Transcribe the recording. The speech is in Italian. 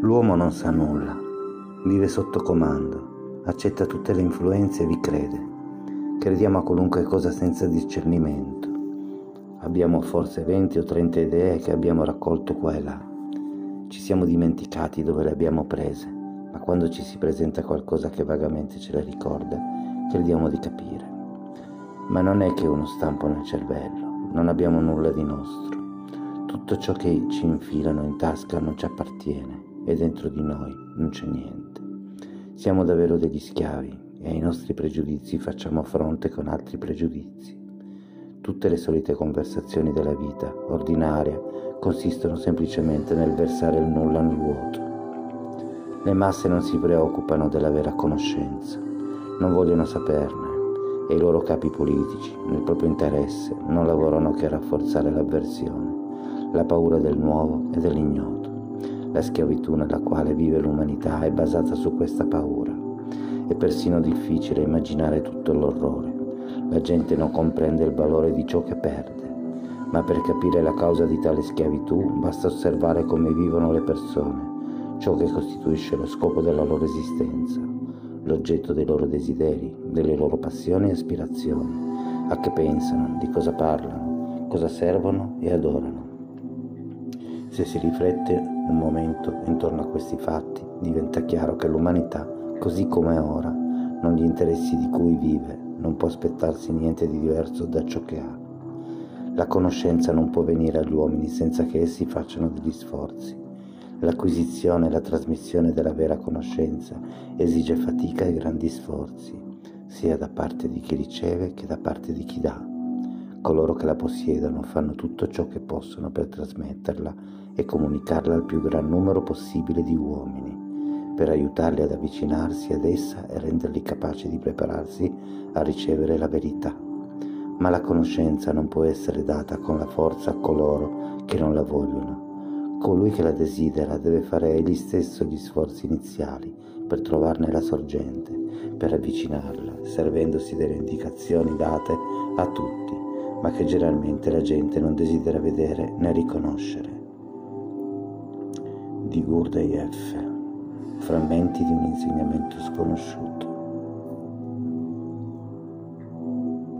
L'uomo non sa nulla, vive sotto comando, accetta tutte le influenze e vi crede. Crediamo a qualunque cosa senza discernimento. Abbiamo forse 20 o 30 idee che abbiamo raccolto qua e là. Ci siamo dimenticati dove le abbiamo prese, ma quando ci si presenta qualcosa che vagamente ce le ricorda, crediamo di capire. Ma non è che uno stampo nel cervello, non abbiamo nulla di nostro. Tutto ciò che ci infilano in tasca non ci appartiene e dentro di noi non c'è niente. Siamo davvero degli schiavi e ai nostri pregiudizi facciamo fronte con altri pregiudizi. Tutte le solite conversazioni della vita ordinaria consistono semplicemente nel versare il nulla nel vuoto. Le masse non si preoccupano della vera conoscenza, non vogliono saperne e i loro capi politici, nel proprio interesse, non lavorano che a rafforzare l'avversione, la paura del nuovo e dell'ignoto. La schiavitù nella quale vive l'umanità è basata su questa paura. È persino difficile immaginare tutto l'orrore. La gente non comprende il valore di ciò che perde, ma per capire la causa di tale schiavitù basta osservare come vivono le persone, ciò che costituisce lo scopo della loro esistenza, l'oggetto dei loro desideri, delle loro passioni e aspirazioni, a che pensano, di cosa parlano, cosa servono e adorano. Se si riflette un momento intorno a questi fatti, diventa chiaro che l'umanità, così come è ora, non gli interessi di cui vive, non può aspettarsi niente di diverso da ciò che ha. La conoscenza non può venire agli uomini senza che essi facciano degli sforzi. L'acquisizione e la trasmissione della vera conoscenza esige fatica e grandi sforzi, sia da parte di chi riceve che da parte di chi dà. Coloro che la possiedono fanno tutto ciò che possono per trasmetterla e comunicarla al più gran numero possibile di uomini per aiutarli ad avvicinarsi ad essa e renderli capaci di prepararsi a ricevere la verità. Ma la conoscenza non può essere data con la forza a coloro che non la vogliono. Colui che la desidera deve fare egli stesso gli sforzi iniziali per trovarne la sorgente, per avvicinarla, servendosi delle indicazioni date a tutti, ma che generalmente la gente non desidera vedere né riconoscere. Di Gurdjieff frammenti di un insegnamento sconosciuto.